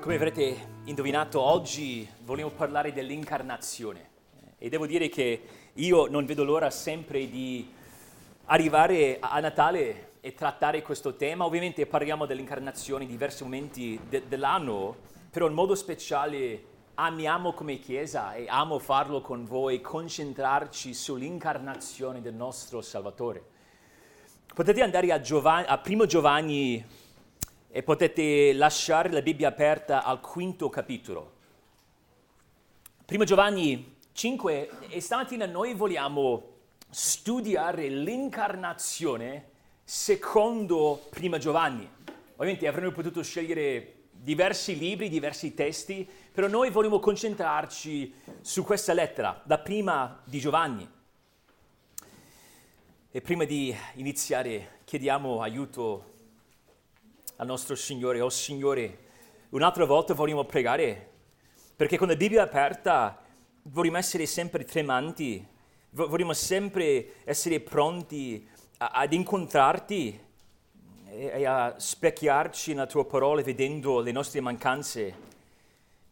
Come avrete indovinato, oggi vogliamo parlare dell'incarnazione e devo dire che io non vedo l'ora sempre di arrivare a Natale e trattare questo tema. Ovviamente parliamo dell'incarnazione in diversi momenti de- dell'anno, però in modo speciale amiamo come Chiesa e amo farlo con voi, concentrarci sull'incarnazione del nostro Salvatore. Potete andare a, Giovanni, a Primo Giovanni e potete lasciare la Bibbia aperta al quinto capitolo. Primo Giovanni 5 e stamattina noi vogliamo studiare l'incarnazione secondo Primo Giovanni. Ovviamente avremmo potuto scegliere diversi libri, diversi testi, però noi vogliamo concentrarci su questa lettera, la prima di Giovanni. E prima di iniziare chiediamo aiuto al nostro Signore, oh Signore, un'altra volta vogliamo pregare, perché con la Bibbia aperta vogliamo essere sempre tremanti, vogliamo sempre essere pronti ad incontrarti e a specchiarci nella tua parola vedendo le nostre mancanze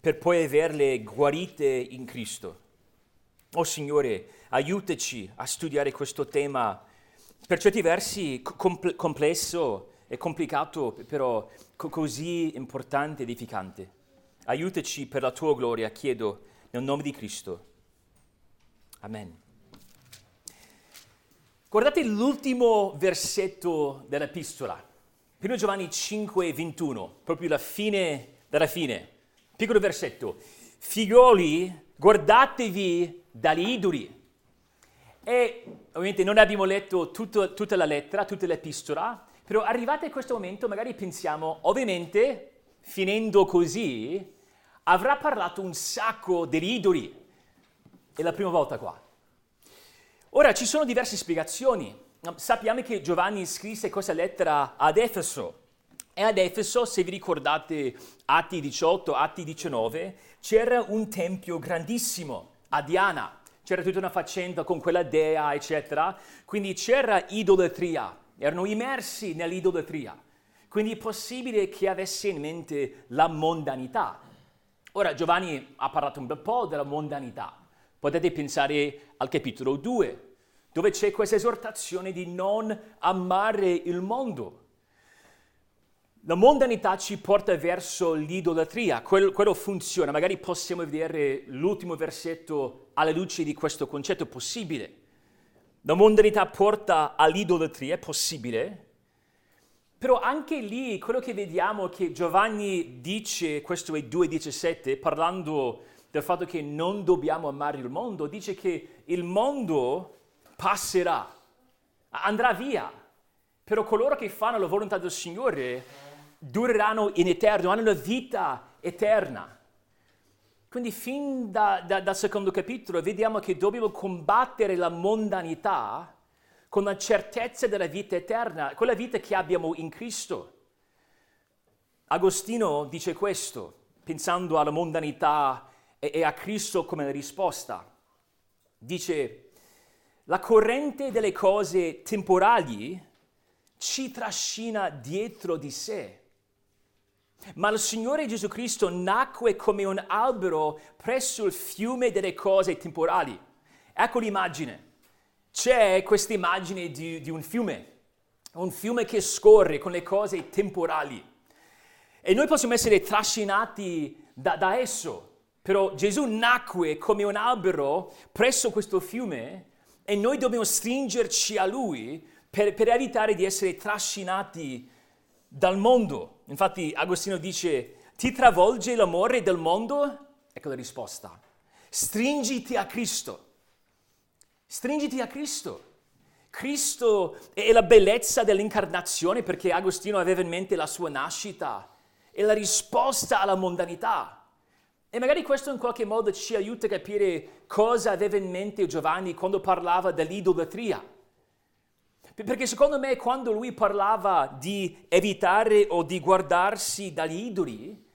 per poi averle guarite in Cristo. Oh Signore, aiutaci a studiare questo tema per certi versi compl- complesso è complicato, però così importante ed edificante. Aiutaci per la tua gloria, chiedo, nel nome di Cristo. Amen. Guardate l'ultimo versetto dell'epistola, 1 Giovanni 5, 21, proprio la fine della fine. Piccolo versetto. Figlioli, guardatevi dagli idoli. E ovviamente non abbiamo letto tutto, tutta la lettera, tutta l'epistola, però arrivati a questo momento magari pensiamo, ovviamente, finendo così, avrà parlato un sacco degli idoli. È la prima volta qua. Ora ci sono diverse spiegazioni. Sappiamo che Giovanni scrisse questa lettera ad Efeso. E ad Efeso, se vi ricordate Atti 18, Atti 19, c'era un tempio grandissimo a Diana. C'era tutta una faccenda con quella dea, eccetera. Quindi c'era idolatria erano immersi nell'idolatria. Quindi è possibile che avesse in mente la mondanità. Ora Giovanni ha parlato un bel po' della mondanità. Potete pensare al capitolo 2, dove c'è questa esortazione di non amare il mondo. La mondanità ci porta verso l'idolatria, quello, quello, funziona, magari possiamo vedere l'ultimo versetto alla luce di questo concetto possibile. La mondanità porta all'idolatria, è possibile, però anche lì quello che vediamo è che Giovanni dice, questo è 2,17, parlando del fatto che non dobbiamo amare il mondo, dice che il mondo passerà, andrà via, però coloro che fanno la volontà del Signore dureranno in eterno, hanno la vita eterna. Quindi fin da, da, dal secondo capitolo vediamo che dobbiamo combattere la mondanità con la certezza della vita eterna, quella vita che abbiamo in Cristo. Agostino dice questo, pensando alla mondanità e, e a Cristo come risposta. Dice, la corrente delle cose temporali ci trascina dietro di sé ma il Signore Gesù Cristo nacque come un albero presso il fiume delle cose temporali. Ecco l'immagine. C'è questa immagine di, di un fiume, un fiume che scorre con le cose temporali. E noi possiamo essere trascinati da, da esso. Però Gesù nacque come un albero presso questo fiume e noi dobbiamo stringerci a Lui per, per evitare di essere trascinati dal mondo. Infatti Agostino dice, ti travolge l'amore del mondo? Ecco la risposta. Stringiti a Cristo. Stringiti a Cristo. Cristo è la bellezza dell'incarnazione perché Agostino aveva in mente la sua nascita e la risposta alla mondanità. E magari questo in qualche modo ci aiuta a capire cosa aveva in mente Giovanni quando parlava dell'idolatria. Perché secondo me quando lui parlava di evitare o di guardarsi dagli idoli,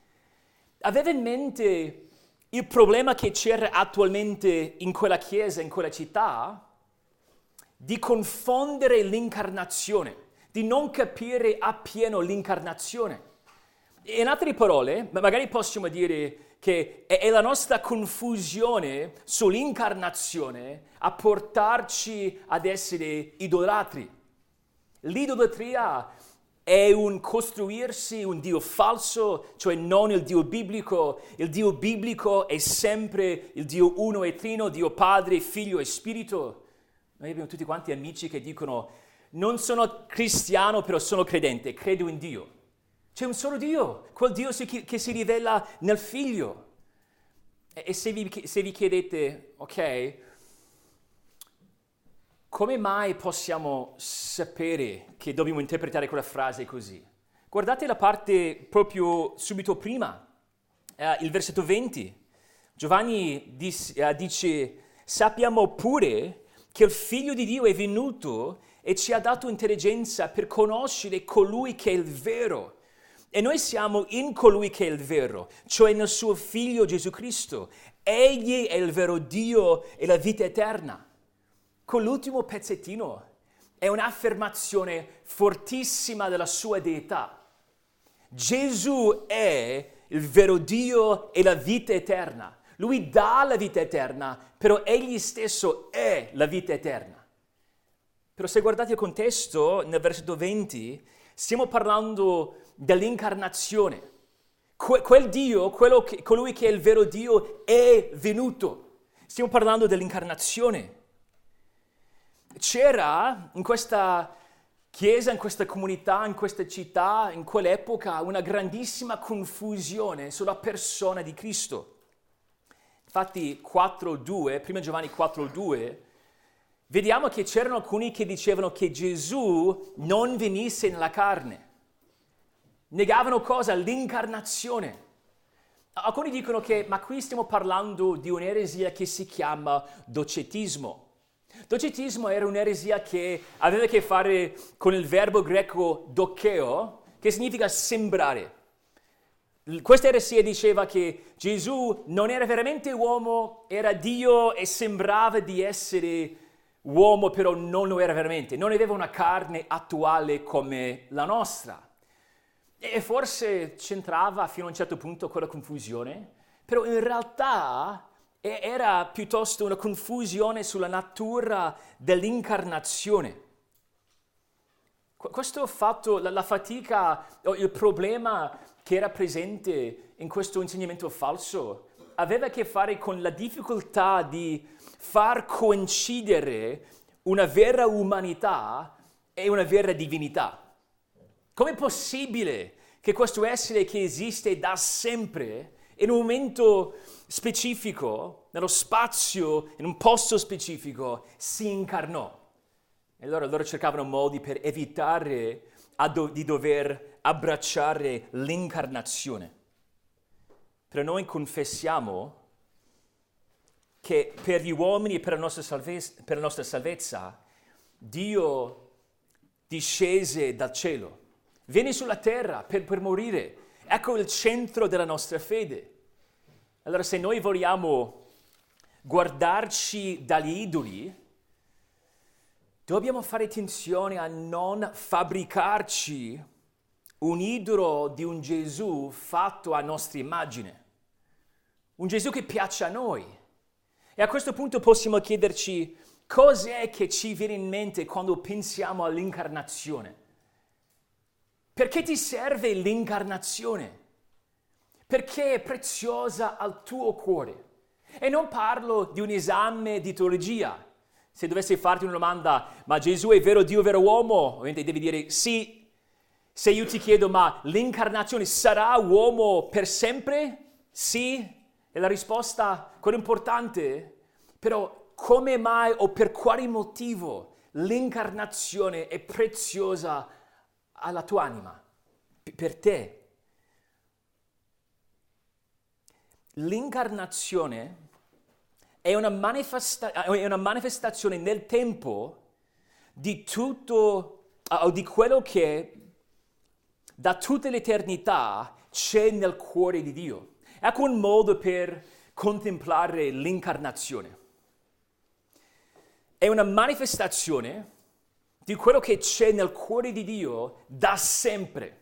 aveva in mente il problema che c'era attualmente in quella chiesa, in quella città, di confondere l'incarnazione, di non capire appieno l'incarnazione. In altre parole, magari possiamo dire che è la nostra confusione sull'incarnazione a portarci ad essere idolatri. L'idolatria è un costruirsi un Dio falso, cioè non il Dio biblico. Il Dio biblico è sempre il Dio uno e trino, Dio Padre, Figlio e Spirito. Noi abbiamo tutti quanti amici che dicono non sono cristiano, però sono credente, credo in Dio. C'è un solo Dio, quel Dio che si rivela nel figlio. E se vi, se vi chiedete, ok, come mai possiamo sapere che dobbiamo interpretare quella frase così? Guardate la parte proprio subito prima, eh, il versetto 20. Giovanni dis, eh, dice, sappiamo pure che il figlio di Dio è venuto e ci ha dato intelligenza per conoscere colui che è il vero e noi siamo in colui che è il vero, cioè nel suo figlio Gesù Cristo. Egli è il vero Dio e la vita eterna. Con l'ultimo pezzettino è un'affermazione fortissima della sua deità. Gesù è il vero Dio e la vita eterna. Lui dà la vita eterna, però egli stesso è la vita eterna. Però se guardate il contesto, nel versetto 20, stiamo parlando dell'incarnazione. Que- quel Dio, che, colui che è il vero Dio, è venuto. Stiamo parlando dell'incarnazione. C'era in questa chiesa, in questa comunità, in questa città, in quell'epoca, una grandissima confusione sulla persona di Cristo. Infatti 4.2, prima Giovanni 4.2, vediamo che c'erano alcuni che dicevano che Gesù non venisse nella carne negavano cosa? L'incarnazione. Alcuni dicono che, ma qui stiamo parlando di un'eresia che si chiama docetismo. Docetismo era un'eresia che aveva a che fare con il verbo greco dokeo, che significa sembrare. Questa eresia diceva che Gesù non era veramente uomo, era Dio e sembrava di essere uomo, però non lo era veramente. Non aveva una carne attuale come la nostra. E forse c'entrava fino a un certo punto quella confusione, però in realtà era piuttosto una confusione sulla natura dell'incarnazione. Questo fatto, la, fatica, il problema che era presente in questo insegnamento falso aveva a che fare con la difficoltà di far coincidere una vera umanità e una vera divinità. Com'è possibile che questo essere che esiste da sempre, in un momento specifico, nello spazio, in un posto specifico, si incarnò? E allora loro cercavano modi per evitare do- di dover abbracciare l'incarnazione. Però noi confessiamo che per gli uomini e per la nostra, salvezza, per la nostra salvezza Dio discese dal cielo viene sulla terra per, per morire. Ecco il centro della nostra fede. Allora se noi vogliamo guardarci dagli idoli, dobbiamo fare attenzione a non fabbricarci un idolo di un Gesù fatto a nostra immagine, un Gesù che piace a noi. E a questo punto possiamo chiederci cos'è che ci viene in mente quando pensiamo all'incarnazione. Perché ti serve l'incarnazione? Perché è preziosa al tuo cuore. E non parlo di un esame di teologia. Se dovessi farti una domanda, ma Gesù è vero Dio, vero uomo? Ovviamente devi dire sì. Se io ti chiedo, ma l'incarnazione sarà uomo per sempre? Sì. E la risposta, quello importante, però come mai o per quale motivo l'incarnazione è preziosa alla tua anima, per te. L'incarnazione è una, manifesta- è una manifestazione nel tempo di tutto, o di quello che da tutta l'eternità c'è nel cuore di Dio. Ecco un modo per contemplare l'incarnazione. È una manifestazione di quello che c'è nel cuore di Dio da sempre.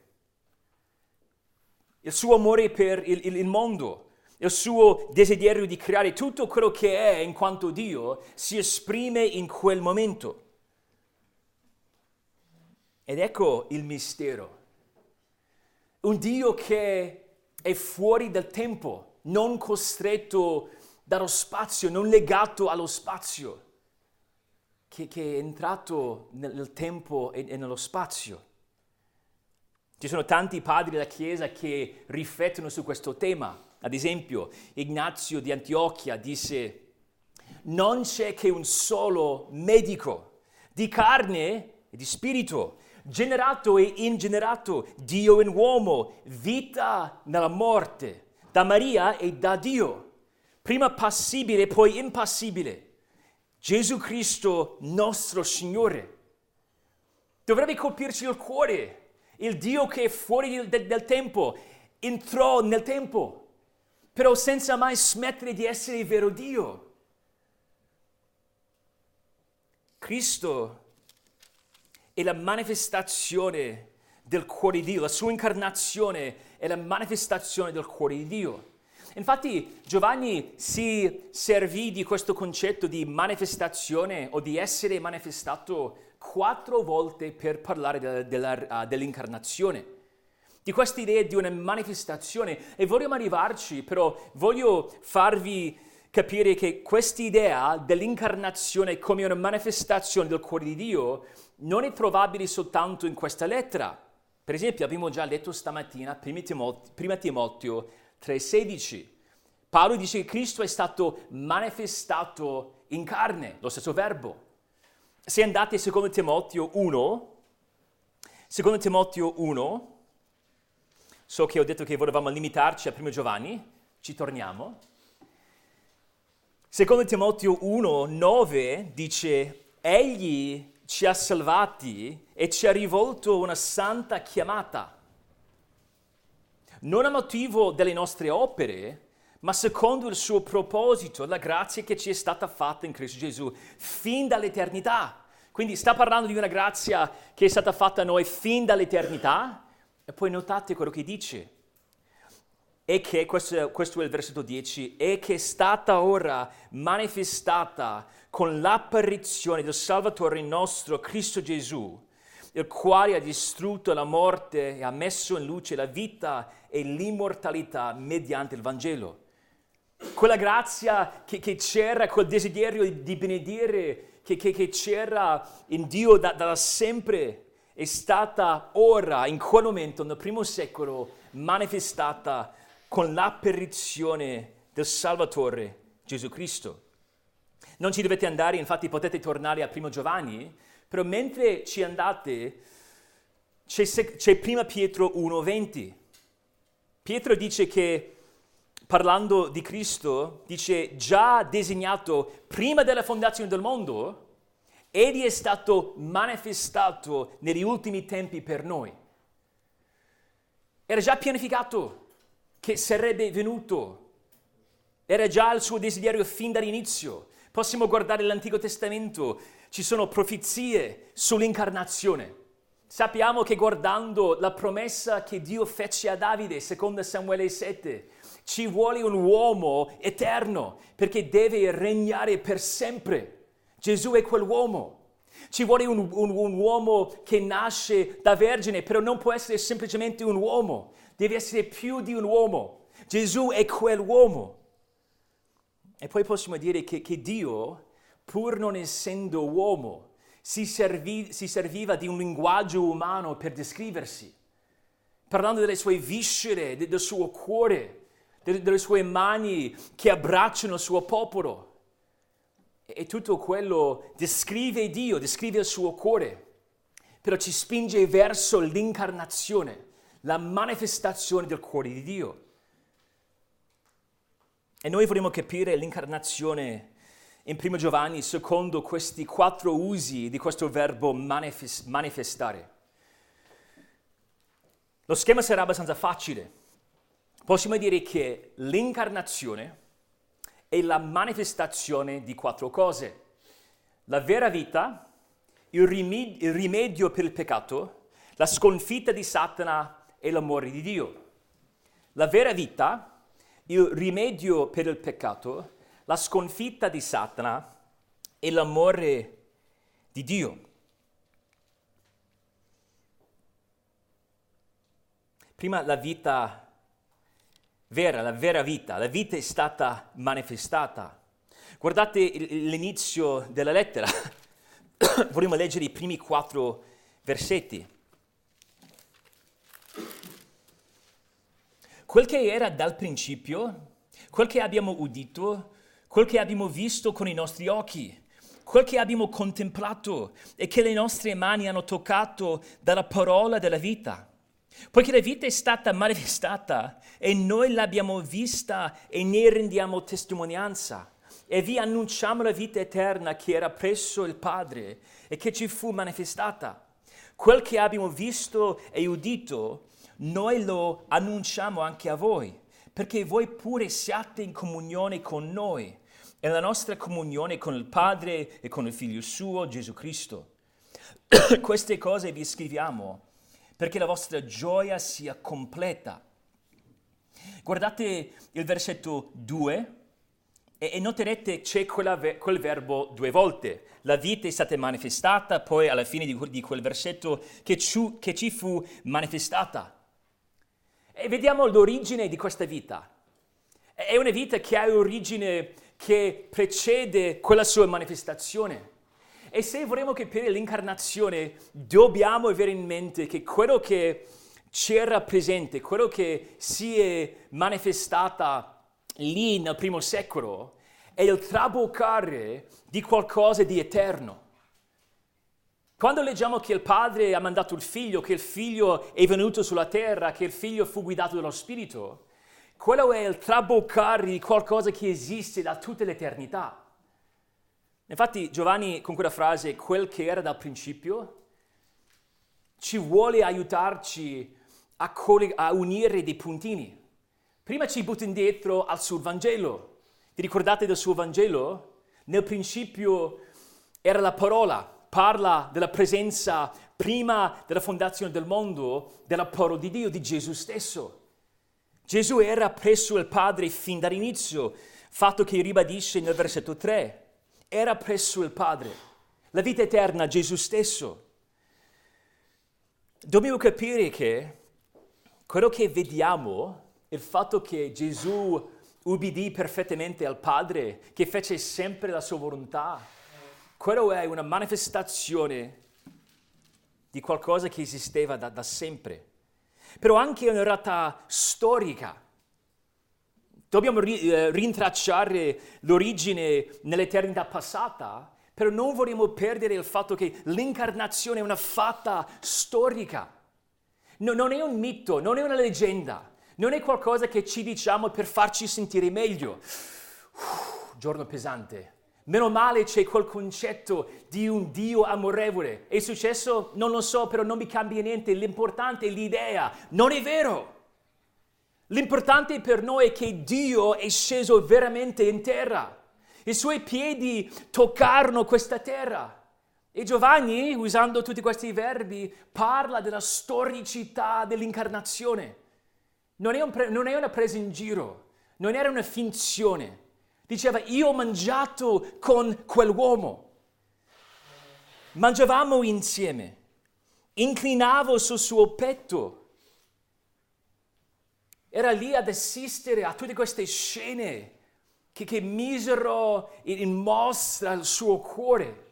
il suo amore per il, il, il mondo, il suo desiderio di creare tutto quello che è in quanto Dio si esprime in quel momento. Ed ecco il mistero. Un Dio che è fuori dal tempo, non costretto dallo spazio, non legato allo spazio, che, che è entrato nel tempo e, e nello spazio. Ci sono tanti padri della Chiesa che riflettono su questo tema. Ad esempio, Ignazio di Antiochia disse, non c'è che un solo medico di carne e di spirito, generato e ingenerato, Dio in uomo, vita nella morte, da Maria e da Dio, prima passibile e poi impassibile. Gesù Cristo nostro Signore. Dovrebbe colpirci il cuore. Il Dio che è fuori del, del tempo entrò nel tempo, però senza mai smettere di essere il vero Dio. Cristo è la manifestazione del cuore di Dio, la sua incarnazione è la manifestazione del cuore di Dio. Infatti Giovanni si servì di questo concetto di manifestazione o di essere manifestato quattro volte per parlare della, della, uh, dell'incarnazione di questa idea di una manifestazione e vogliamo arrivarci, però voglio farvi capire che questa idea dell'incarnazione come una manifestazione del cuore di Dio non è trovabile soltanto in questa lettera. Per esempio abbiamo già letto stamattina 1 Timoteo, Timoteo 3:16. Paolo dice che Cristo è stato manifestato in carne, lo stesso verbo. Se andate a 2 Timoteo 1, 2 Timoteo 1, so che ho detto che volevamo limitarci a 1 Giovanni, ci torniamo. 2 Timoteo 1, 9 dice, Egli ci ha salvati e ci ha rivolto una santa chiamata non a motivo delle nostre opere, ma secondo il suo proposito, la grazia che ci è stata fatta in Cristo Gesù, fin dall'eternità. Quindi sta parlando di una grazia che è stata fatta a noi fin dall'eternità, e poi notate quello che dice. E che, questo, questo è il versetto 10, e che è stata ora manifestata con l'apparizione del Salvatore nostro Cristo Gesù, il quale ha distrutto la morte e ha messo in luce la vita e l'immortalità mediante il Vangelo. Quella grazia che, che c'era, quel desiderio di benedire che, che, che c'era in Dio da, da sempre, è stata ora, in quel momento, nel primo secolo, manifestata con l'apparizione del Salvatore Gesù Cristo. Non ci dovete andare, infatti potete tornare a primo Giovanni, però mentre ci andate, c'è, c'è prima Pietro 1,20. Pietro dice che, parlando di Cristo, dice già designato prima della fondazione del mondo, egli è stato manifestato negli ultimi tempi per noi. Era già pianificato che sarebbe venuto. Era già il suo desiderio fin dall'inizio. Possiamo guardare l'Antico Testamento, ci sono profezie sull'incarnazione. Sappiamo che guardando la promessa che Dio fece a Davide, secondo Samuele 7, ci vuole un uomo eterno perché deve regnare per sempre. Gesù è quell'uomo. Ci vuole un, un, un, uomo che nasce da vergine, però non può essere semplicemente un uomo, deve essere più di un uomo. Gesù è quell'uomo. E poi possiamo dire che, che Dio, pur non essendo uomo, si, servi, si serviva di un linguaggio umano per descriversi, parlando delle sue viscere, del suo cuore, delle sue mani che abbracciano il suo popolo. E tutto quello descrive Dio, descrive il suo cuore, però ci spinge verso l'incarnazione, la manifestazione del cuore di Dio. E noi vorremmo capire l'incarnazione in 1 Giovanni secondo questi quattro usi di questo verbo manifestare. Lo schema sarà abbastanza facile. Possiamo dire che l'incarnazione è la manifestazione di quattro cose. La vera vita, il rimedio per il peccato, la sconfitta di Satana e l'amore di Dio. la vera vita, il rimedio per il peccato, la sconfitta di Satana e l'amore di Dio. Prima la vita vera, la vera vita, la vita è stata manifestata. Guardate l'inizio della lettera, vorremmo leggere i primi quattro versetti. Quel che era dal principio, quel che abbiamo udito, quel che abbiamo visto con i nostri occhi, quel che abbiamo contemplato e che le nostre mani hanno toccato dalla parola della vita. Poiché la vita è stata manifestata e noi l'abbiamo vista e ne rendiamo testimonianza e vi annunciamo la vita eterna che era presso il Padre e che ci fu manifestata. Quel che abbiamo visto e udito, noi lo annunciamo anche a voi, perché voi pure siate in comunione con noi e la nostra comunione con il Padre e con il Figlio suo, Gesù Cristo. Queste cose vi scriviamo perché la vostra gioia sia completa. Guardate il versetto 2 e, noterete c'è quella, quel verbo due volte. La vita è stata manifestata, poi alla fine di, di quel versetto che, ci, che ci fu manifestata. E vediamo l'origine di questa vita. È una vita che ha origine che precede quella sua manifestazione. E se vorremmo capire l'incarnazione, dobbiamo avere in mente che quello che c'era presente, quello che si è manifestata lì nel primo secolo, è il traboccare di qualcosa di eterno. Quando leggiamo che il Padre ha mandato il Figlio, che il Figlio è venuto sulla terra, che il Figlio fu guidato dallo Spirito, quello è il traboccare di qualcosa che esiste da tutta l'eternità. Infatti Giovanni con quella frase, quel che era dal principio, ci vuole aiutarci a, colleg- a unire dei puntini. Prima ci butta indietro al suo Vangelo. Vi ricordate del suo Vangelo? Nel principio era la parola, parla della presenza prima della fondazione del mondo, della parola di Dio, di Gesù stesso. Gesù era presso il Padre fin dall'inizio, fatto che ribadisce nel versetto 3 era presso il Padre, la vita eterna, Gesù stesso. Dobbiamo capire che quello che vediamo, il fatto che Gesù ubbidì perfettamente al Padre, che fece sempre la sua volontà, quello è una manifestazione di qualcosa che esisteva da, da sempre, però anche una realtà storica Dobbiamo ri- eh, rintracciare l'origine nell'eternità passata, però non vorremmo perdere il fatto che l'incarnazione è una fatta storica. No, non è un mito, non è una leggenda, non è qualcosa che ci diciamo per farci sentire meglio. Uff, giorno pesante. Meno male c'è quel concetto di un Dio amorevole. È successo? Non lo so, però non mi cambia niente. L'importante è l'idea. Non è vero. L'importante per noi è che Dio è sceso veramente in terra. I suoi piedi toccarono questa terra. E Giovanni, usando tutti questi verbi, parla della storicità dell'incarnazione. Non è, pre- non è una presa in giro, non era una finzione. Diceva, io ho mangiato con quell'uomo. Mangiavamo insieme. Inclinavo sul suo petto era lì ad assistere a tutte queste scene che, che misero in mostra il suo cuore.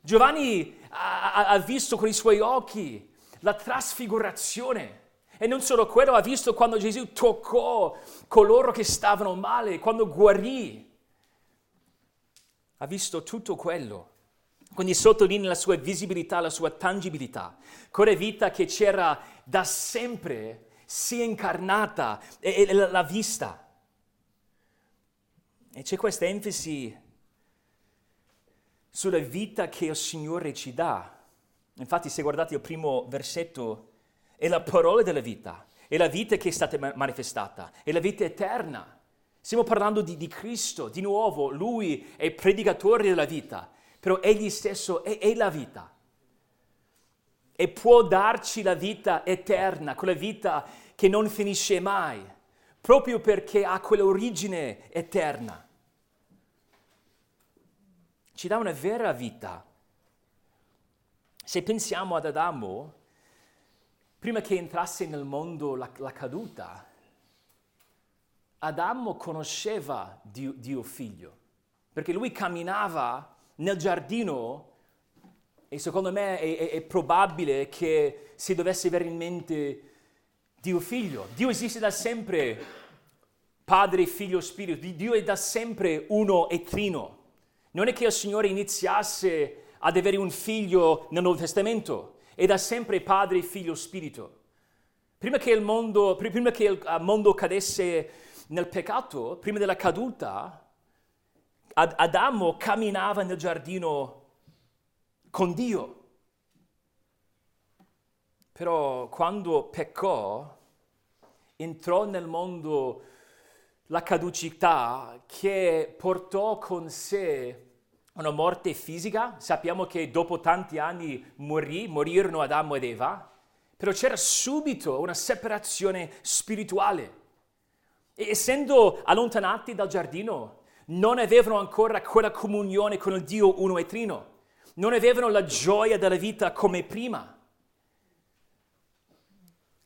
Giovanni ha, ha visto con i suoi occhi la trasfigurazione. E non solo quello, ha visto quando Gesù toccò coloro che stavano male, quando guarì. Ha visto tutto quello. Quindi sottolinea la sua visibilità, la sua tangibilità. Quella vita che c'era da sempre si è incarnata e, e l'ha vista. E c'è questa enfasi sulla vita che il Signore ci dà. Infatti, se guardate il primo versetto, è la parola della vita, è la vita che è stata manifestata, è la vita eterna. Stiamo parlando di, di Cristo, di nuovo, Lui è predicatore della vita, però Egli stesso è, è la vita e può darci la vita eterna, quella vita che non finisce mai, proprio perché ha quell'origine eterna. Ci dà una vera vita. Se pensiamo ad Adamo, prima che entrasse nel mondo la, la caduta, Adamo conosceva Dio, Dio figlio, perché lui camminava nel giardino e secondo me è, è, è, probabile che si dovesse avere in mente Dio figlio. Dio esiste da sempre, Padre, Figlio, Spirito. Dio è da sempre uno e trino. Non è che il Signore iniziasse ad avere un figlio nel Nuovo Testamento, è da sempre Padre, Figlio, Spirito. Prima che il mondo, prima che il mondo cadesse nel peccato, prima della caduta, Adamo camminava nel giardino con Dio. Però quando peccò, entrò nel mondo la caducità che portò con sé una morte fisica. Sappiamo che dopo tanti anni morì, morirono Adamo ed Eva, però c'era subito una separazione spirituale. E essendo allontanati dal giardino, non avevano ancora quella comunione con il Dio uno e trino, non avevano la gioia della vita come prima.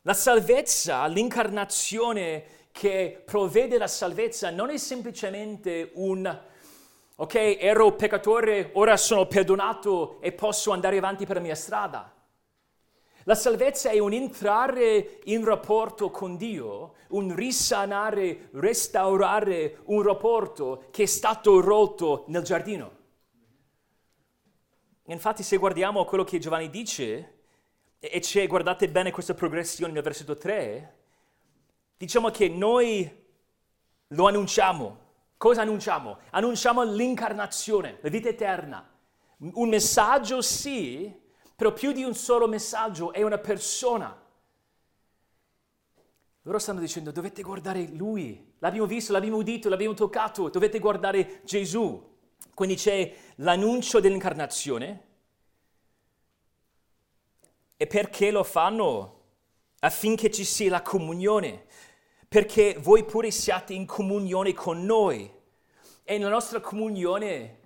La salvezza, l'incarnazione che provvede la salvezza non è semplicemente un ok, ero peccatore, ora sono perdonato e posso andare avanti per la mia strada. La salvezza è un entrare in rapporto con Dio, un risanare, restaurare un rapporto che è stato rotto nel giardino. Infatti se guardiamo quello che Giovanni dice, e c'è, guardate bene questa progressione nel versetto 3, diciamo che noi lo annunciamo. Cosa annunciamo? Annunciamo l'incarnazione, la vita eterna. Un messaggio sì, però più di un solo messaggio è una persona. Loro stanno dicendo dovete guardare lui, l'abbiamo visto, l'abbiamo udito, l'abbiamo toccato, dovete guardare Gesù. Quindi c'è l'annuncio dell'incarnazione, e perché lo fanno? Affinché ci sia la comunione, perché voi pure siate in comunione con noi. E la nostra comunione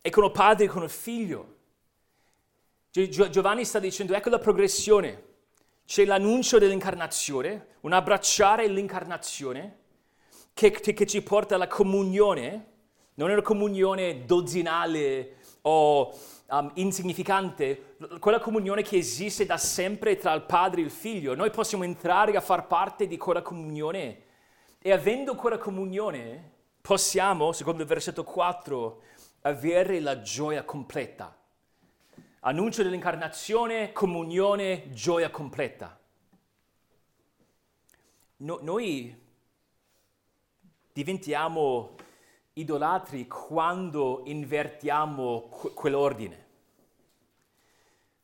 è con il Padre e con il Figlio. Giovanni sta dicendo, ecco la progressione. C'è l'annuncio dell'incarnazione, un abbracciare l'incarnazione che, che ci porta alla comunione, non è una comunione dozzinale o um, insignificante, quella comunione che esiste da sempre tra il Padre e il Figlio. Noi possiamo entrare a far parte di quella comunione e avendo quella comunione possiamo, secondo il versetto 4, avere la gioia completa. Annuncio dell'incarnazione, comunione, gioia completa. No, noi diventiamo idolatri quando invertiamo quell'ordine.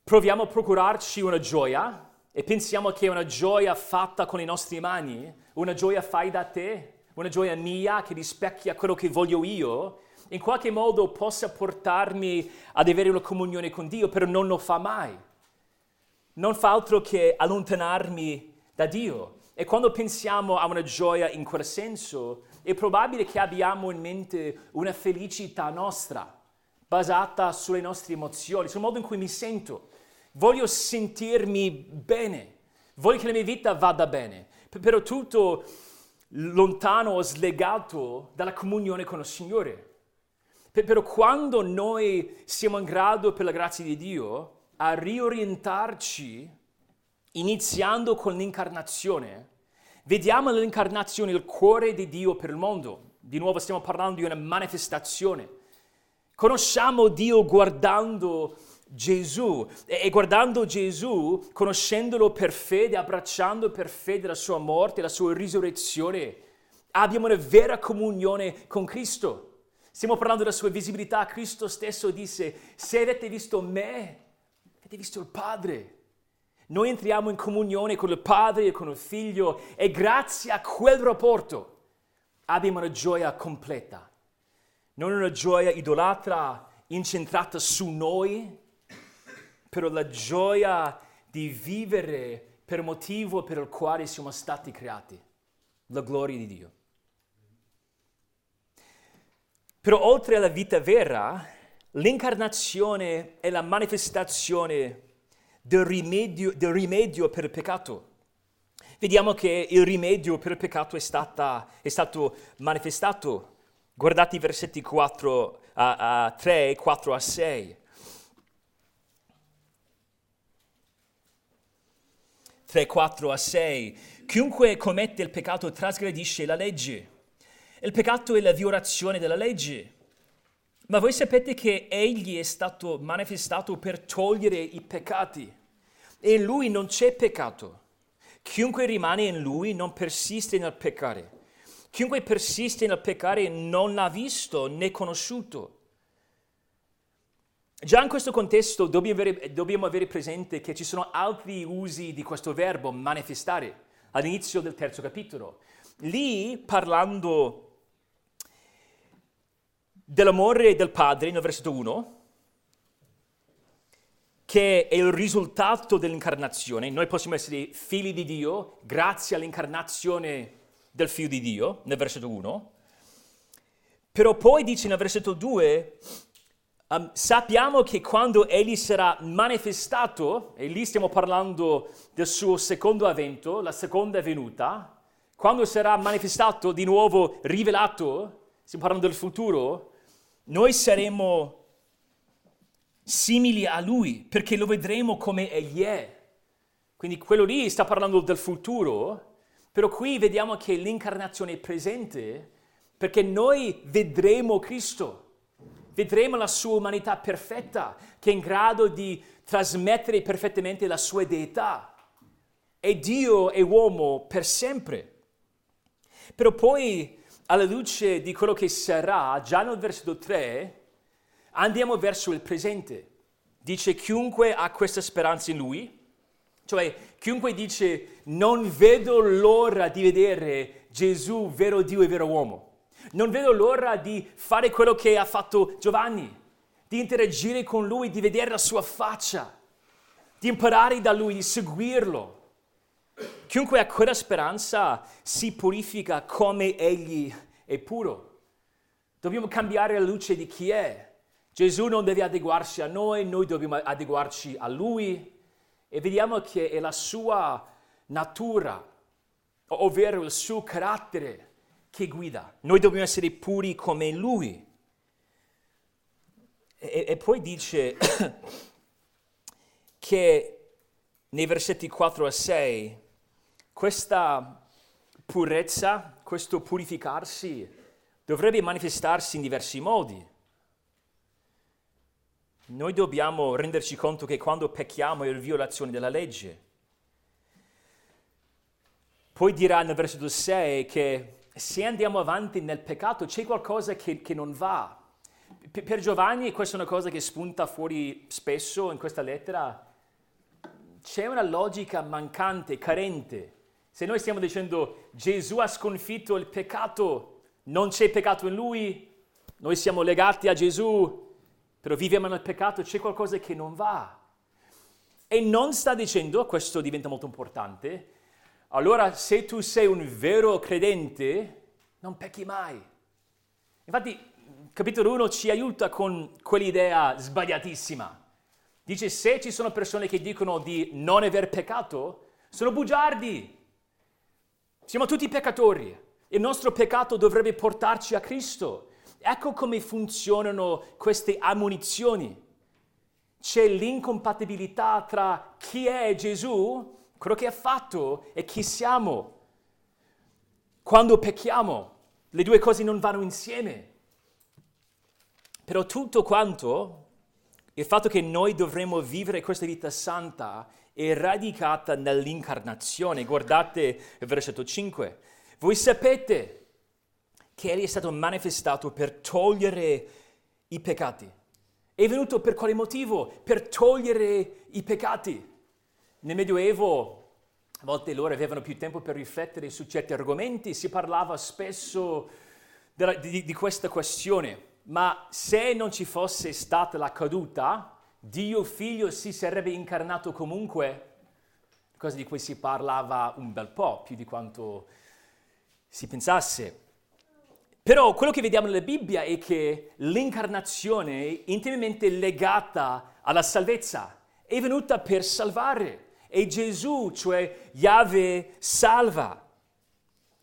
Proviamo a procurarci una gioia e pensiamo che una gioia fatta con le nostre mani, una gioia fai da te, una gioia mia che rispecchia quello che voglio io, in qualche modo possa portarmi ad avere una comunione con Dio, però non lo fa mai. Non fa altro che allontanarmi da Dio. E quando pensiamo a una gioia in quel senso, è probabile che abbiamo in mente una felicità nostra, basata sulle nostre emozioni, sul modo in cui mi sento. Voglio sentirmi bene, voglio che la mia vita vada bene, però tutto lontano o slegato dalla comunione con il Signore. Però quando noi siamo in grado, per la grazia di Dio, a riorientarci, iniziando con l'incarnazione, Vediamo nell'incarnazione il cuore di Dio per il mondo. Di nuovo stiamo parlando di una manifestazione. Conosciamo Dio guardando Gesù e guardando Gesù, conoscendolo per fede, abbracciando per fede la sua morte, la sua risurrezione, abbiamo una vera comunione con Cristo. Stiamo parlando della sua visibilità. Cristo stesso disse, se avete visto me, avete visto il Padre. Noi entriamo in comunione con il Padre e con il Figlio e grazie a quel rapporto abbiamo una gioia completa. Non una gioia idolatra, incentrata su noi, però la gioia di vivere per motivo per il quale siamo stati creati, la gloria di Dio. Però oltre alla vita vera, l'incarnazione è la manifestazione del rimedio, del rimedio per il peccato. Vediamo che il rimedio per il peccato è, stata, è stato manifestato. Guardate i versetti 4 a, a 3, 4 a 6. 3, 4 a 6. Chiunque commette il peccato trasgredisce la legge. Il peccato è la violazione della legge. Ma voi sapete che egli è stato manifestato per togliere i peccati. E in lui non c'è peccato. Chiunque rimane in lui non persiste nel peccare. Chiunque persiste nel peccare non l'ha visto né conosciuto. Già in questo contesto dobbiamo avere, dobbiamo avere, presente che ci sono altri usi di questo verbo manifestare all'inizio del terzo capitolo. Lì parlando dell'amore del Padre nel versetto 1, che è il risultato dell'incarnazione, noi possiamo essere figli di Dio grazie all'incarnazione del figlio di Dio nel versetto 1, però poi dice nel versetto 2 Um, sappiamo che quando egli sarà manifestato, e lì stiamo parlando del suo secondo avvento, la seconda venuta, quando sarà manifestato, di nuovo rivelato, stiamo parlando del futuro, noi saremo simili a lui, perché lo vedremo come egli è. Quindi quello lì sta parlando del futuro, però qui vediamo che l'incarnazione è presente perché noi vedremo Cristo vedremo la sua umanità perfetta, che è in grado di trasmettere perfettamente la sua deità. È Dio e uomo per sempre. Però poi, alla luce di quello che sarà, già nel versetto 3, andiamo verso il presente. Dice chiunque ha questa speranza in lui, cioè chiunque dice non vedo l'ora di vedere Gesù, vero Dio e vero uomo. Non vedo l'ora di fare quello che ha fatto Giovanni, di interagire con lui, di vedere la sua faccia, di imparare da lui, di seguirlo. Chiunque ha quella speranza si purifica come egli è puro. Dobbiamo cambiare la luce di chi è. Gesù non deve adeguarsi a noi, noi dobbiamo adeguarci a lui e vediamo che è la sua natura, ovvero il suo carattere che guida. Noi dobbiamo essere puri come Lui. E, e poi dice che nei versetti 4 a 6 questa purezza, questo purificarsi dovrebbe manifestarsi in diversi modi. Noi dobbiamo renderci conto che quando pecchiamo è in violazione della legge. Poi dirà nel versetto 6 che se andiamo avanti nel peccato c'è qualcosa che, che non va. P- per Giovanni questa è una cosa che spunta fuori spesso in questa lettera. C'è una logica mancante, carente. Se noi stiamo dicendo Gesù ha sconfitto il peccato, non c'è peccato in lui, noi siamo legati a Gesù, però viviamo nel peccato, c'è qualcosa che non va. E non sta dicendo, questo diventa molto importante, allora se tu sei un vero credente, non pecchi mai. Infatti, capitolo 1 ci aiuta con quell'idea sbagliatissima. Dice, se ci sono persone che dicono di non aver peccato, sono bugiardi. Siamo tutti peccatori. Il nostro peccato dovrebbe portarci a Cristo. Ecco come funzionano queste ammonizioni. C'è l'incompatibilità tra chi è Gesù quello che ha fatto e chi siamo. Quando pecchiamo, le due cose non vanno insieme. Però tutto quanto, il fatto che noi dovremmo vivere questa vita santa è radicata nell'incarnazione. Guardate il versetto 5. Voi sapete che Egli è stato manifestato per togliere i peccati. È venuto per quale motivo? Per togliere i peccati. Nel Medioevo a volte loro avevano più tempo per riflettere su certi argomenti, si parlava spesso della, di, di questa questione, ma se non ci fosse stata la caduta, Dio figlio si sarebbe incarnato comunque. qualcosa di cui si parlava un bel po', più di quanto si pensasse. Però quello che vediamo nella Bibbia è che l'incarnazione è intimamente legata alla salvezza, è venuta per salvare e Gesù, cioè Yahweh, salva.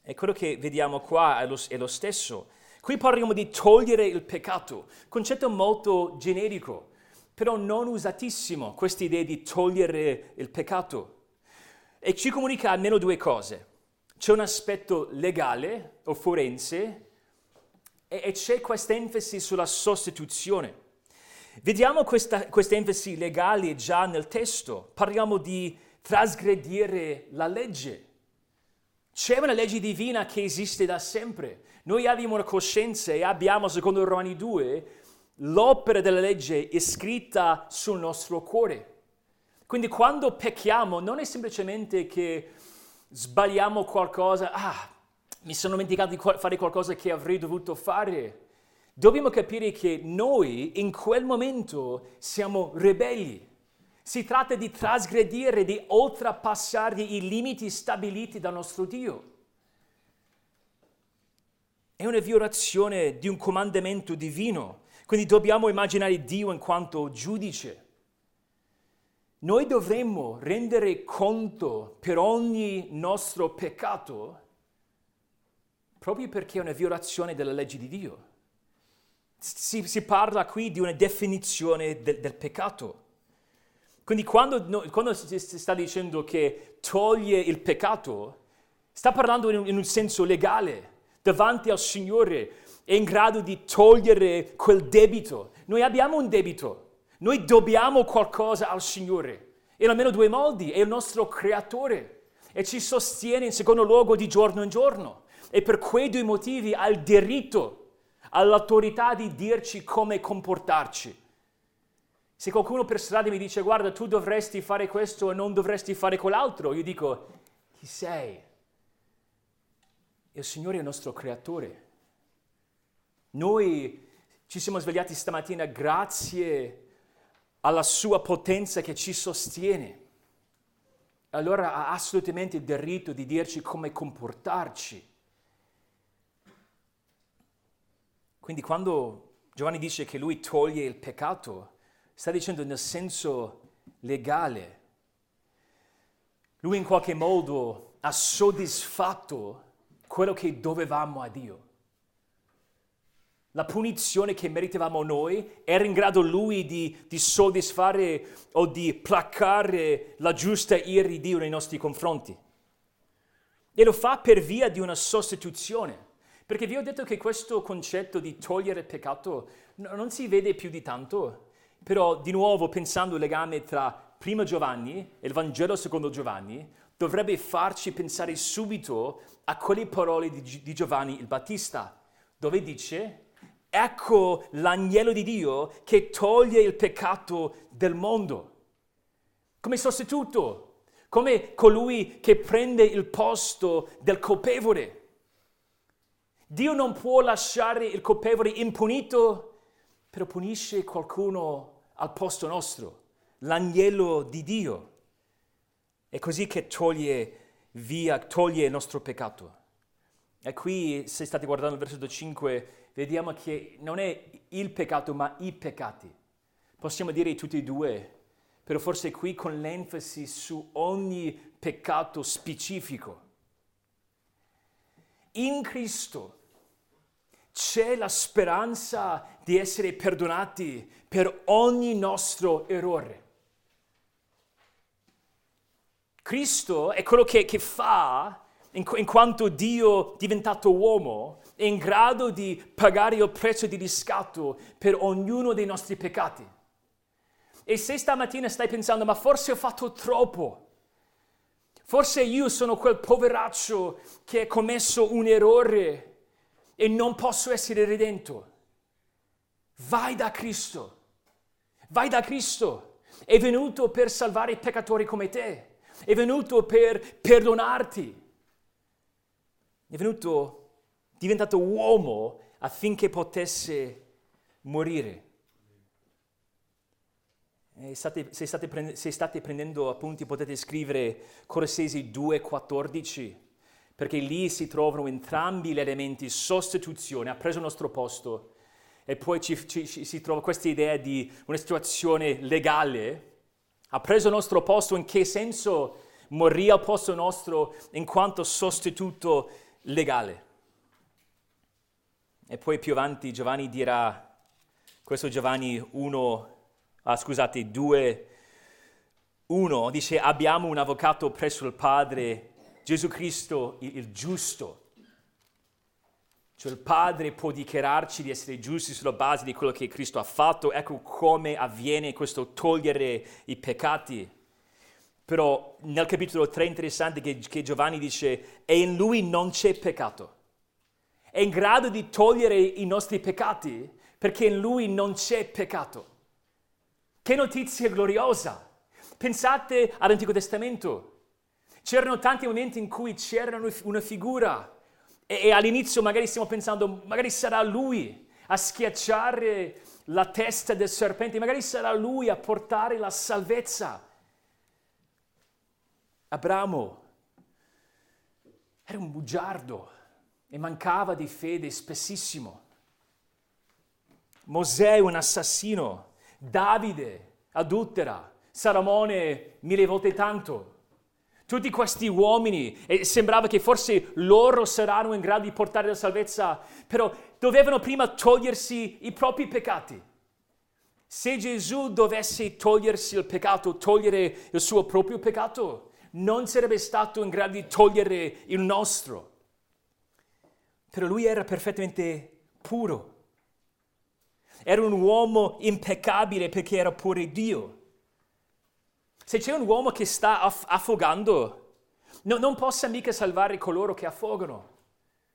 E quello che vediamo qua è lo, è lo stesso. Qui parliamo di togliere il peccato, concetto molto generico, però non usatissimo, questa idea di togliere il peccato. E ci comunica almeno due cose. C'è un aspetto legale o forense e, e c'è questa enfasi sulla sostituzione. Vediamo questa, questa enfasi legale già nel testo. Parliamo di trasgredire la legge. C'è una legge divina che esiste da sempre. Noi abbiamo una coscienza e abbiamo, secondo Romani 2, l'opera della legge è scritta sul nostro cuore. Quindi quando pecchiamo non è semplicemente che sbagliamo qualcosa, ah, mi sono dimenticato di fare qualcosa che avrei dovuto fare. Dobbiamo capire che noi in quel momento siamo ribelli. Si tratta di trasgredire, di oltrepassare i limiti stabiliti dal nostro Dio. È una violazione di un comandamento divino. Quindi dobbiamo immaginare Dio in quanto giudice. Noi dovremmo rendere conto per ogni nostro peccato proprio perché è una violazione della legge di Dio. Si, si parla qui di una definizione del, del peccato. Quindi quando, no, quando, si sta dicendo che toglie il peccato, sta parlando in in un senso legale. Davanti al Signore è in grado di togliere quel debito. Noi abbiamo un debito. Noi dobbiamo qualcosa al Signore. In almeno due modi. È il nostro creatore e ci sostiene in secondo luogo di giorno in giorno e per quei due motivi ha il diritto, ha l'autorità di dirci come comportarci. Se qualcuno per strada mi dice guarda tu dovresti fare questo e non dovresti fare quell'altro, io dico chi sei? Il Signore è il nostro creatore. Noi ci siamo svegliati stamattina grazie alla sua potenza che ci sostiene. Allora ha assolutamente il diritto di dirci come comportarci. Quindi quando Giovanni dice che lui toglie il peccato, sta dicendo nel senso legale. Lui in qualche modo ha soddisfatto quello che dovevamo a Dio. La punizione che meritavamo noi era in grado lui di, di soddisfare o di placare la giusta ira di Dio nei nostri confronti. E lo fa per via di una sostituzione. Perché vi ho detto che questo concetto di togliere peccato non si vede più di tanto, però di nuovo pensando al legame tra primo Giovanni e il Vangelo secondo Giovanni, dovrebbe farci pensare subito a quelle parole di Giovanni il Battista, dove dice, ecco l'agnello di Dio che toglie il peccato del mondo, come sostituto, come colui che prende il posto del colpevole. Dio non può lasciare il colpevole impunito, però punisce qualcuno al posto nostro, l'agnello di Dio. È così che toglie via, toglie il nostro peccato. E qui, se state guardando il versetto 5, vediamo che non è il peccato, ma i peccati. Possiamo dire tutti e due, però forse qui con l'enfasi su ogni peccato specifico. In Cristo c'è la speranza di essere perdonati per ogni nostro errore. Cristo è quello che, che fa, in, in, quanto Dio diventato uomo, è in grado di pagare il prezzo di riscatto per ognuno dei nostri peccati. E se stamattina stai pensando, ma forse ho fatto troppo, forse io sono quel poveraccio che ha commesso un errore, e non posso essere redento. Vai da Cristo. Vai da Cristo. È venuto per salvare i peccatori come te. È venuto per perdonarti. È venuto diventato uomo affinché potesse morire. State, se, state prendendo, se, state prendendo appunti potete scrivere Colossesi 2,14 perché lì si trovano entrambi gli elementi sostituzione, ha preso il nostro posto e poi ci, ci, ci, si trova questa idea di una situazione legale, ha preso il nostro posto in che senso morì al posto nostro in quanto sostituto legale. E poi più avanti Giovanni dirà, questo Giovanni 1, ah, scusate, 2, 1, dice abbiamo un avvocato presso il Padre, Gesù Cristo il, il giusto. Cioè il Padre può dichiararci di essere giusti sulla base di quello che Cristo ha fatto. Ecco come avviene questo togliere i peccati. Però nel capitolo 3 è interessante che, che Giovanni dice, e in lui non c'è peccato. È in grado di togliere i nostri peccati perché in lui non c'è peccato. Che notizia gloriosa! Pensate all'Antico Testamento. C'erano tanti momenti in cui c'era una figura e, e all'inizio magari stiamo pensando, magari sarà lui a schiacciare la testa del serpente, magari sarà lui a portare la salvezza. Abramo era un bugiardo e mancava di fede spessissimo. Mosè un assassino, Davide adultera, Saramone mille volte tanto. Tutti questi uomini, e sembrava che forse loro saranno in grado di portare la salvezza, però dovevano prima togliersi i propri peccati. Se Gesù dovesse togliersi il peccato, togliere il suo proprio peccato, non sarebbe stato in grado di togliere il nostro. Però lui era perfettamente puro. Era un uomo impeccabile perché era pure Dio. Se c'è un uomo che sta aff- affogando, no, non possa mica salvare coloro che affogano.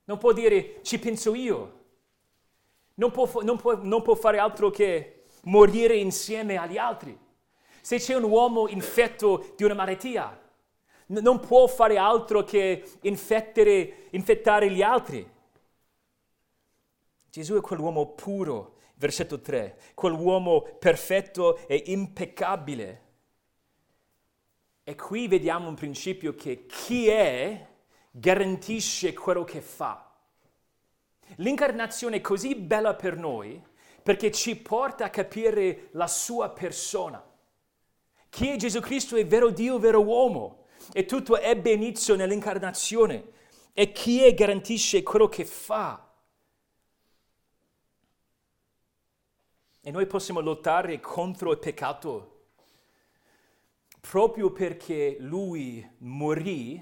Non può dire ci penso io. Non può, non può, non può fare altro che morire insieme agli altri. Se c'è un uomo infetto di una malattia, non può fare altro che infettare gli altri. Gesù è quell'uomo puro, versetto 3, quell'uomo perfetto e impeccabile. E qui vediamo un principio che chi è garantisce quello che fa. L'incarnazione è così bella per noi perché ci porta a capire la sua persona. Chi è Gesù Cristo è vero Dio, vero uomo e tutto ebbe inizio nell'incarnazione. E chi è garantisce quello che fa. E noi possiamo lottare contro il peccato proprio perché lui morì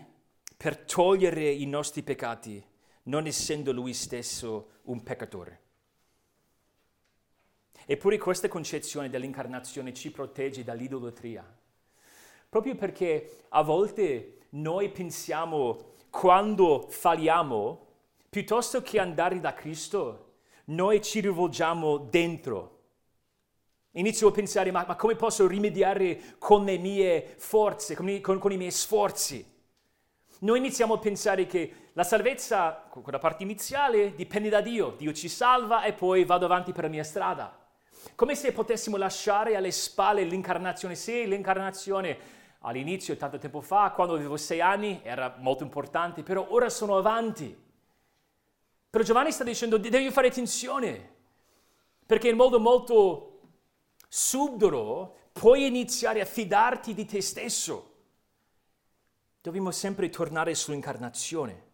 per togliere i nostri peccati, non essendo lui stesso un peccatore. Eppure questa concezione dell'incarnazione ci protegge dall'idolatria proprio perché a volte noi pensiamo quando falliamo, piuttosto che andare da Cristo, noi ci rivolgiamo dentro. Inizio a pensare, ma, ma come posso rimediare con le mie forze, con, con, con i miei sforzi? Noi iniziamo a pensare che la salvezza, quella parte iniziale, dipende da Dio. Dio ci salva e poi vado avanti per la mia strada. Come se potessimo lasciare alle spalle l'incarnazione. Sì, l'incarnazione all'inizio, tanto tempo fa, quando avevo sei anni, era molto importante, però ora sono avanti. Però Giovanni sta dicendo, devi fare attenzione, perché in modo molto subdolo puoi iniziare a fidarti di te stesso. Dobbiamo sempre tornare sull'incarnazione.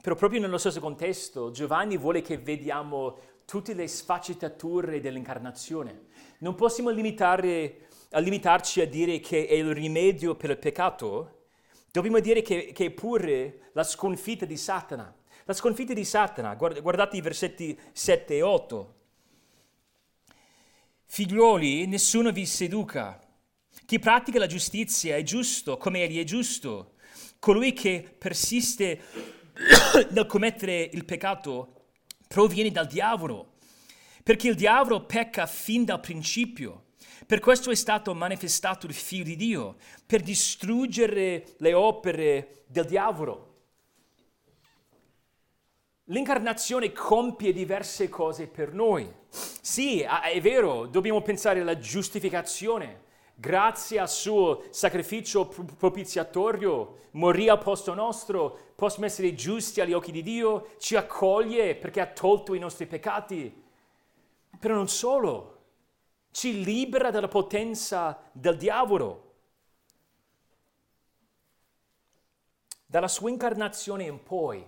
Però proprio nello stesso contesto, Giovanni vuole che vediamo tutte le sfaccettature dell'incarnazione. Non possiamo limitare a limitarci a dire che è il rimedio per il peccato, dobbiamo dire che, che è pure la sconfitta di Satana. La sconfitta di Satana, guardate i versetti 7 e 8. Figliuoli, nessuno vi seduca. Chi pratica la giustizia è giusto come egli è giusto. Colui che persiste nel commettere il peccato proviene dal diavolo, perché il diavolo pecca fin dal principio. Per questo è stato manifestato il Figlio di Dio, per distruggere le opere del diavolo. l'incarnazione compie diverse cose per noi. Sì, è vero, dobbiamo pensare alla giustificazione. Grazie al suo sacrificio propiziatorio, morì al posto nostro, possiamo essere giusti agli occhi di Dio, ci accoglie perché ha tolto i nostri peccati. Però non solo, ci libera dalla potenza del diavolo. Dalla sua incarnazione in poi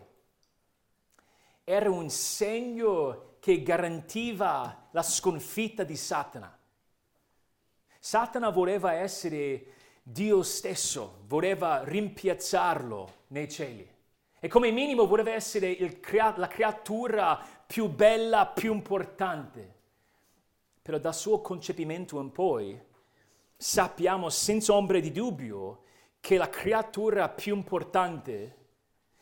era un segno che garantiva la sconfitta di Satana. Satana voleva essere Dio stesso, voleva rimpiazzarlo nei cieli e come minimo voleva essere crea- la creatura più bella, più importante. Però dal suo concepimento in poi sappiamo senza ombra di dubbio che la creatura più importante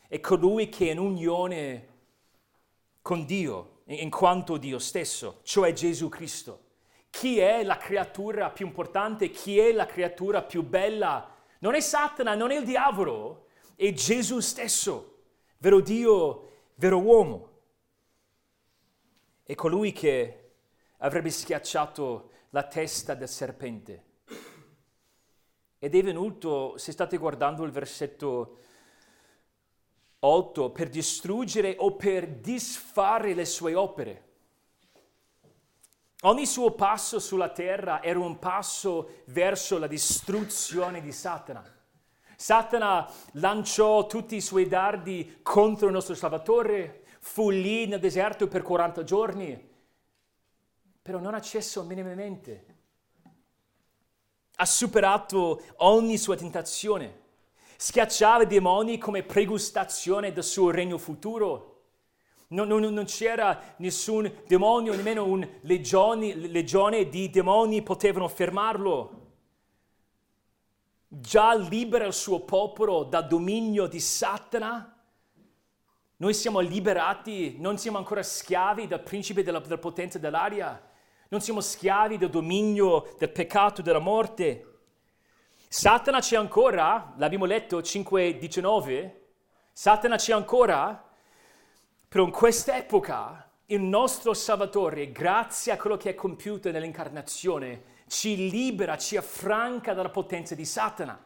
è colui che è in unione con Dio, in quanto Dio stesso, cioè Gesù Cristo. Chi è la creatura più importante? Chi è la creatura più bella? Non è Satana, non è il diavolo, è Gesù stesso, vero Dio, vero uomo. È colui che avrebbe schiacciato la testa del serpente. Ed è venuto, se state guardando il versetto 8, per distruggere o per disfare le sue opere. Ogni suo passo sulla terra era un passo verso la distruzione di Satana. Satana lanciò tutti i suoi dardi contro il nostro Salvatore, fu lì nel deserto per 40 giorni, però non ha cesso minimamente. Ha superato ogni sua tentazione. Schiacciava i demoni come pregustazione del suo regno futuro. Non, non, non c'era nessun demonio, nemmeno un legione, legione di demoni potevano fermarlo. Già libera il suo popolo dal dominio di Satana. Noi siamo liberati, non siamo ancora schiavi dal principe della, della potenza dell'aria non siamo schiavi del dominio del peccato della morte. Satana c'è ancora, l'abbiamo letto 5.19, Satana c'è ancora, però in quest'epoca il nostro Salvatore, grazie a quello che è compiuto nell'incarnazione, ci libera, ci affranca dalla potenza di Satana.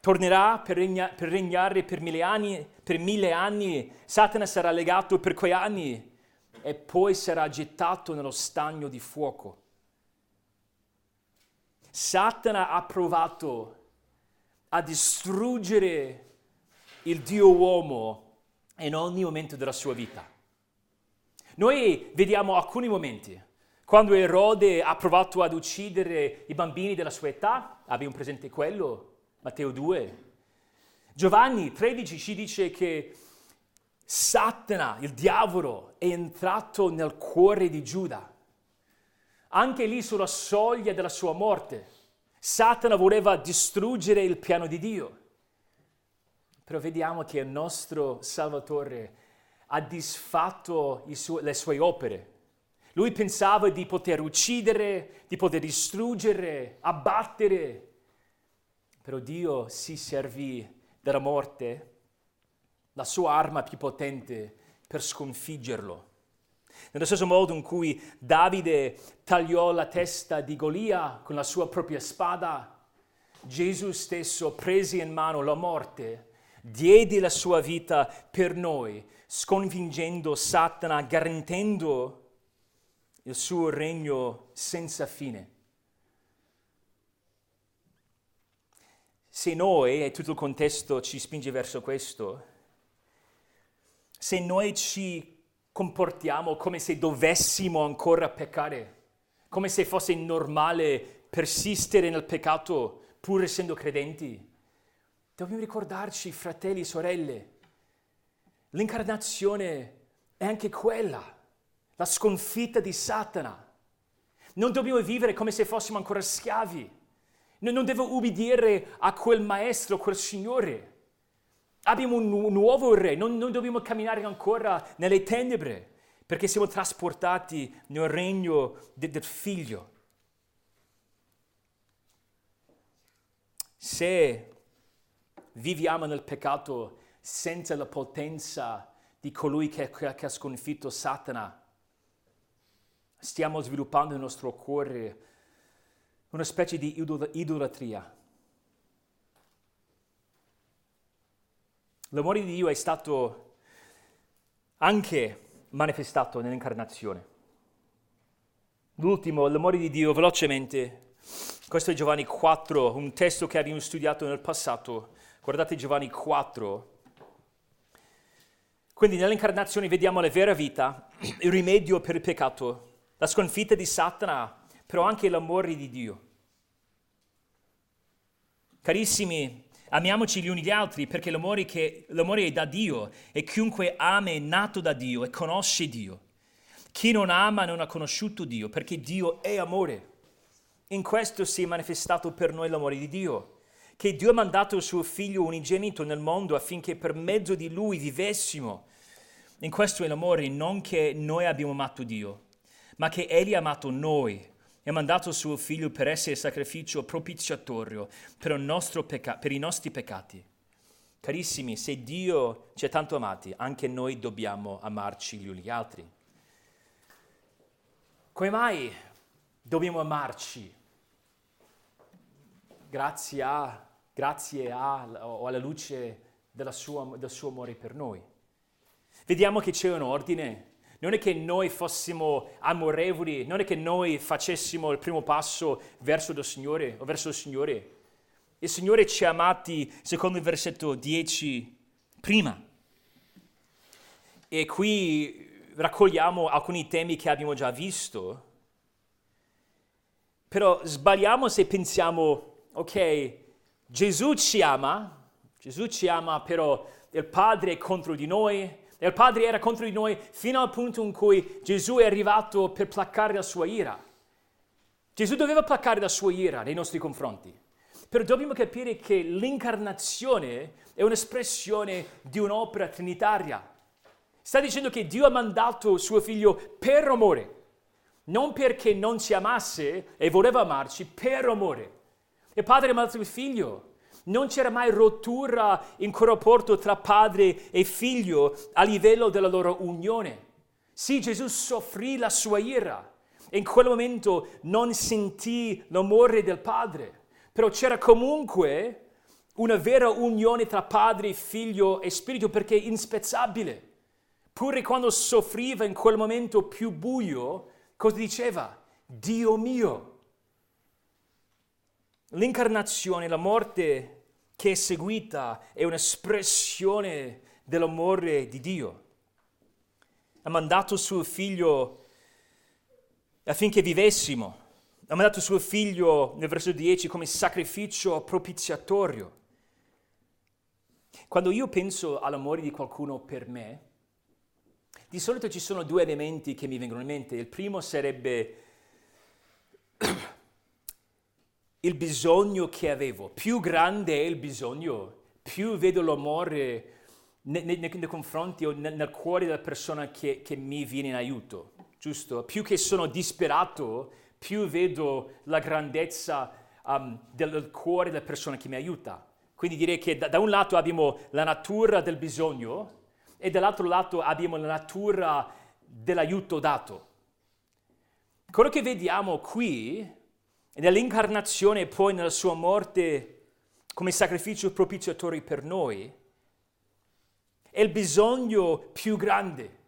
Tornerà per, regna- per regnare per mille anni, per mille anni, Satana sarà legato per quei anni, e poi sarà gettato nello stagno di fuoco. Satana ha provato a distruggere il Dio uomo in ogni momento della sua vita. Noi vediamo alcuni momenti. Quando Erode ha provato ad uccidere i bambini della sua età, abbiamo presente quello, Matteo 2. Giovanni 13 ci dice che Satana, il diavolo, è entrato nel cuore di Giuda. Anche lì sulla soglia della sua morte, Satana voleva distruggere il piano di Dio. Però vediamo che il nostro Salvatore ha disfatto su- le sue opere. Lui pensava di poter uccidere, di poter distruggere, abbattere. Però Dio si servì della morte la sua arma più potente per sconfiggerlo. Nello stesso modo in cui Davide tagliò la testa di Golia con la sua propria spada, Gesù stesso prese in mano la morte, diede la sua vita per noi, sconfiggendo Satana, garantendo il suo regno senza fine. Se noi, e tutto il contesto ci spinge verso questo, se noi ci comportiamo come se dovessimo ancora peccare, come se fosse normale persistere nel peccato pur essendo credenti, dobbiamo ricordarci, fratelli e sorelle, l'incarnazione è anche quella, la sconfitta di Satana. Non dobbiamo vivere come se fossimo ancora schiavi. Non devo ubbidire a quel maestro, quel Signore. Abbiamo un, nu- nuovo re, non, non dobbiamo camminare ancora nelle tenebre, perché siamo trasportati nel regno de- del figlio. Se viviamo nel peccato senza la potenza di di colui che, che ha sconfitto Satana. Stiamo sviluppando nel nostro cuore una specie di idolatria. L'amore di Dio è stato anche manifestato nell'incarnazione. L'ultimo, l'amore di Dio, velocemente. Questo è Giovanni 4, un testo che abbiamo studiato nel passato. Guardate Giovanni 4. Quindi nell'incarnazione vediamo la vera vita, il rimedio per il peccato, la sconfitta di Satana, però anche l'amore di Dio. Carissimi, amiamoci gli uni gli altri perché l'amore, che, l'amore è da Dio e chiunque ama è nato da Dio e conosce Dio. Chi non ama non ha conosciuto Dio, perché Dio è amore. In questo si è manifestato per noi l'amore di Dio, che Dio ha mandato il suo figlio unigenito nel mondo affinché per mezzo di lui vivessimo. In questo è l'amore, non che noi abbiamo amato Dio, ma che Egli ha amato noi e ha mandato suo figlio per essere sacrificio propiziatorio per, peca- per i nostri peccati. Carissimi, se Dio ci ha tanto amati, anche noi dobbiamo amarci gli uni gli altri. Come mai dobbiamo amarci? Grazie a, grazie a o alla luce sua, del suo amore per noi. Vediamo che c'è un ordine. Non è che noi fossimo amorevoli, non è che noi facessimo il primo passo verso il Signore o verso il Signore. Il Signore ci ha amati, secondo il versetto 10, prima. E qui raccogliamo alcuni temi che abbiamo già visto, però sbagliamo se pensiamo, ok, Gesù ci ama, Gesù ci ama, però il Padre è contro di noi, e il Padre era contro di noi fino al punto in cui Gesù è arrivato per placare la sua ira. Gesù doveva placare la sua ira nei nostri confronti. Però dobbiamo capire che l'incarnazione è un'espressione di un'opera trinitaria. Sta dicendo che Dio ha mandato suo figlio per amore, non perché non ci amasse e voleva amarci, per amore. Il padre ha mandato il figlio. Non c'era mai rottura in quel rapporto tra padre e figlio a livello della loro unione. Sì, Gesù soffrì la sua ira e in quel momento non sentì l'amore del padre, però c'era comunque una vera unione tra padre, figlio e spirito perché è inspezzabile. Pure quando soffriva in quel momento più buio, cosa diceva? Dio mio. L'incarnazione, la morte che è seguita è un'espressione dell'amore di Dio. Ha mandato suo figlio affinché vivessimo. Ha mandato suo figlio nel verso 10 come sacrificio propiziatorio. Quando io penso all'amore di qualcuno per me, di solito ci sono due elementi che mi vengono in mente. Il primo sarebbe il bisogno che avevo. Più grande è il bisogno, più vedo l'amore nei, nei, nei confronti o nel, nel, cuore della persona che, che mi viene in aiuto, giusto? Più che sono disperato, più vedo la grandezza um, del cuore della persona che mi aiuta. Quindi direi che da, da un lato abbiamo la natura del bisogno, e dall'altro lato abbiamo la natura dell'aiuto dato. Quello che vediamo qui, nell'incarnazione e poi nella sua morte come sacrificio propiziatorio per noi, è il bisogno più grande.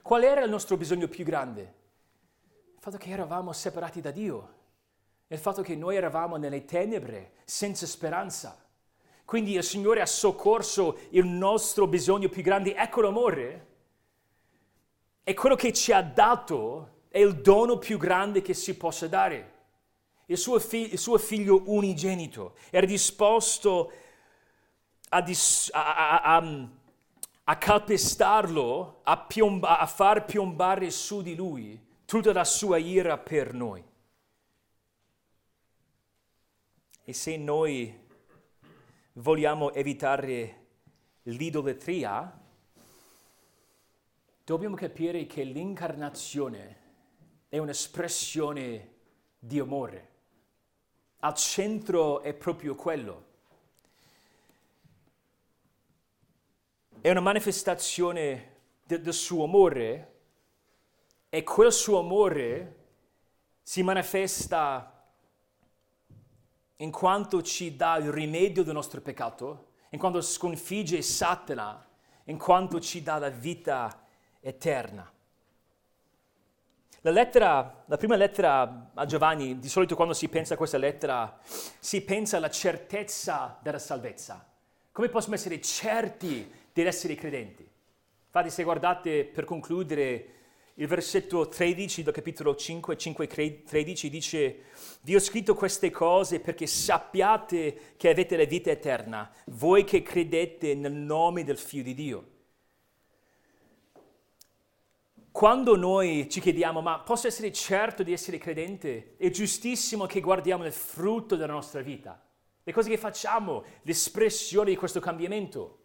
Qual era il nostro bisogno più grande? Il fatto che eravamo separati da Dio, il fatto che noi eravamo nelle tenebre, senza speranza. Quindi il Signore ha soccorso il nostro bisogno più grande. Ecco l'amore. E quello che ci ha dato è il dono più grande che si possa dare. Il suo, fi- il suo figlio unigenito era disposto a, dis- a, a, a calpestarlo, a, piomba- a far piombare su di lui tutta la sua ira per noi. E se noi vogliamo evitare l'idolatria, dobbiamo capire che l'incarnazione è un'espressione di amore. Al centro è proprio quello. È una manifestazione de, del suo amore e quel suo amore si manifesta in quanto ci dà il rimedio del nostro peccato, in quanto sconfigge Satana, in quanto ci dà la vita eterna. La, lettera, la prima lettera a Giovanni, di solito quando si pensa a questa lettera, si pensa alla certezza della salvezza. Come possiamo essere certi di essere credenti? Infatti se guardate per concludere il versetto 13 del capitolo 5, 5 13 dice, vi ho scritto queste cose perché sappiate che avete la vita eterna, voi che credete nel nome del Figlio di Dio. Quando noi ci chiediamo, ma posso essere certo di essere credente? È giustissimo che guardiamo il frutto della nostra vita, le cose che facciamo, l'espressione di questo cambiamento.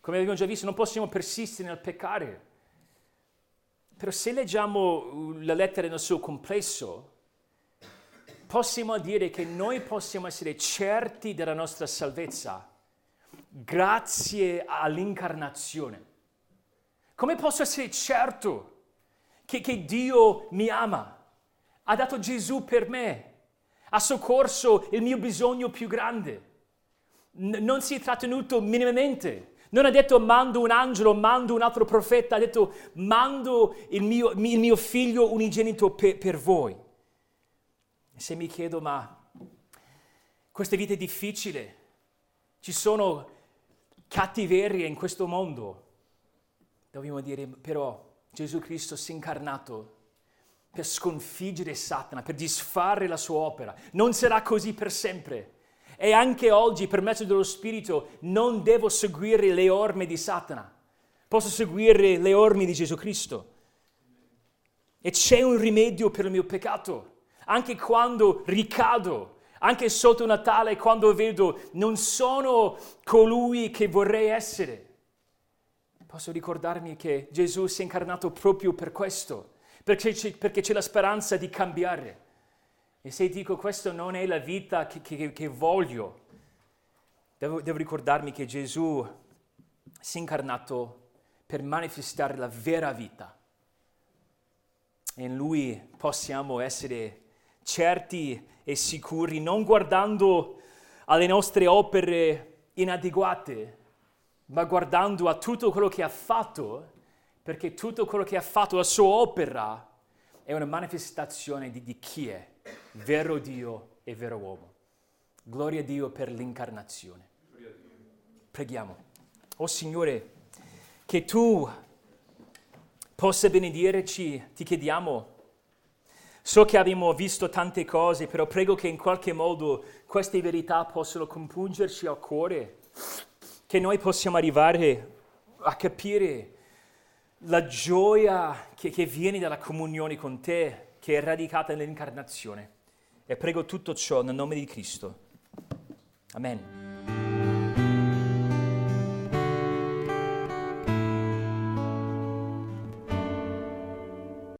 Come abbiamo già visto, non possiamo persistere nel peccare però se leggiamo uh, la lettera nel suo complesso, possiamo dire che noi possiamo essere certi della nostra salvezza grazie all'incarnazione. Come posso essere certo che, che Dio mi ama? Ha dato Gesù per me, ha soccorso il mio bisogno più grande. N- non si è trattenuto minimamente non ha detto mando un angelo, mando un altro profeta, ha detto mando il mio, il mio figlio unigenito per, per voi. Se mi chiedo, ma questa vita è difficile, ci sono cattiverie in questo mondo, dobbiamo dire però Gesù Cristo si è incarnato per sconfiggere Satana, per disfare la sua opera. Non sarà così per sempre. E anche oggi, per mezzo dello Spirito, non devo seguire le orme di Satana. Posso seguire le orme di Gesù Cristo. E c'è un rimedio per il mio peccato. Anche quando ricado, anche sotto Natale, quando vedo non sono colui che vorrei essere. Posso ricordarmi che Gesù si è incarnato proprio per questo, perché c'è, perché c'è la speranza di cambiare. E se dico questo non è la vita che, che, che voglio, devo, devo ricordarmi che Gesù si è incarnato per manifestare la vera vita. E in Lui possiamo essere certi e sicuri, non guardando alle nostre opere inadeguate, ma guardando a tutto quello che ha fatto, perché tutto quello che ha fatto, la sua opera, è una manifestazione di, di chi è vero Dio e vero uomo. Gloria a Dio per l'incarnazione. Preghiamo. Oh Signore, che tu possa benedirci, ti chiediamo. So che abbiamo visto tante cose, però prego che in qualche modo queste verità possano compungerci al cuore, che noi possiamo arrivare a capire la gioia che, che viene dalla comunione con te, che è radicata nell'incarnazione. E prego tutto ciò nel nome di Cristo. Amen.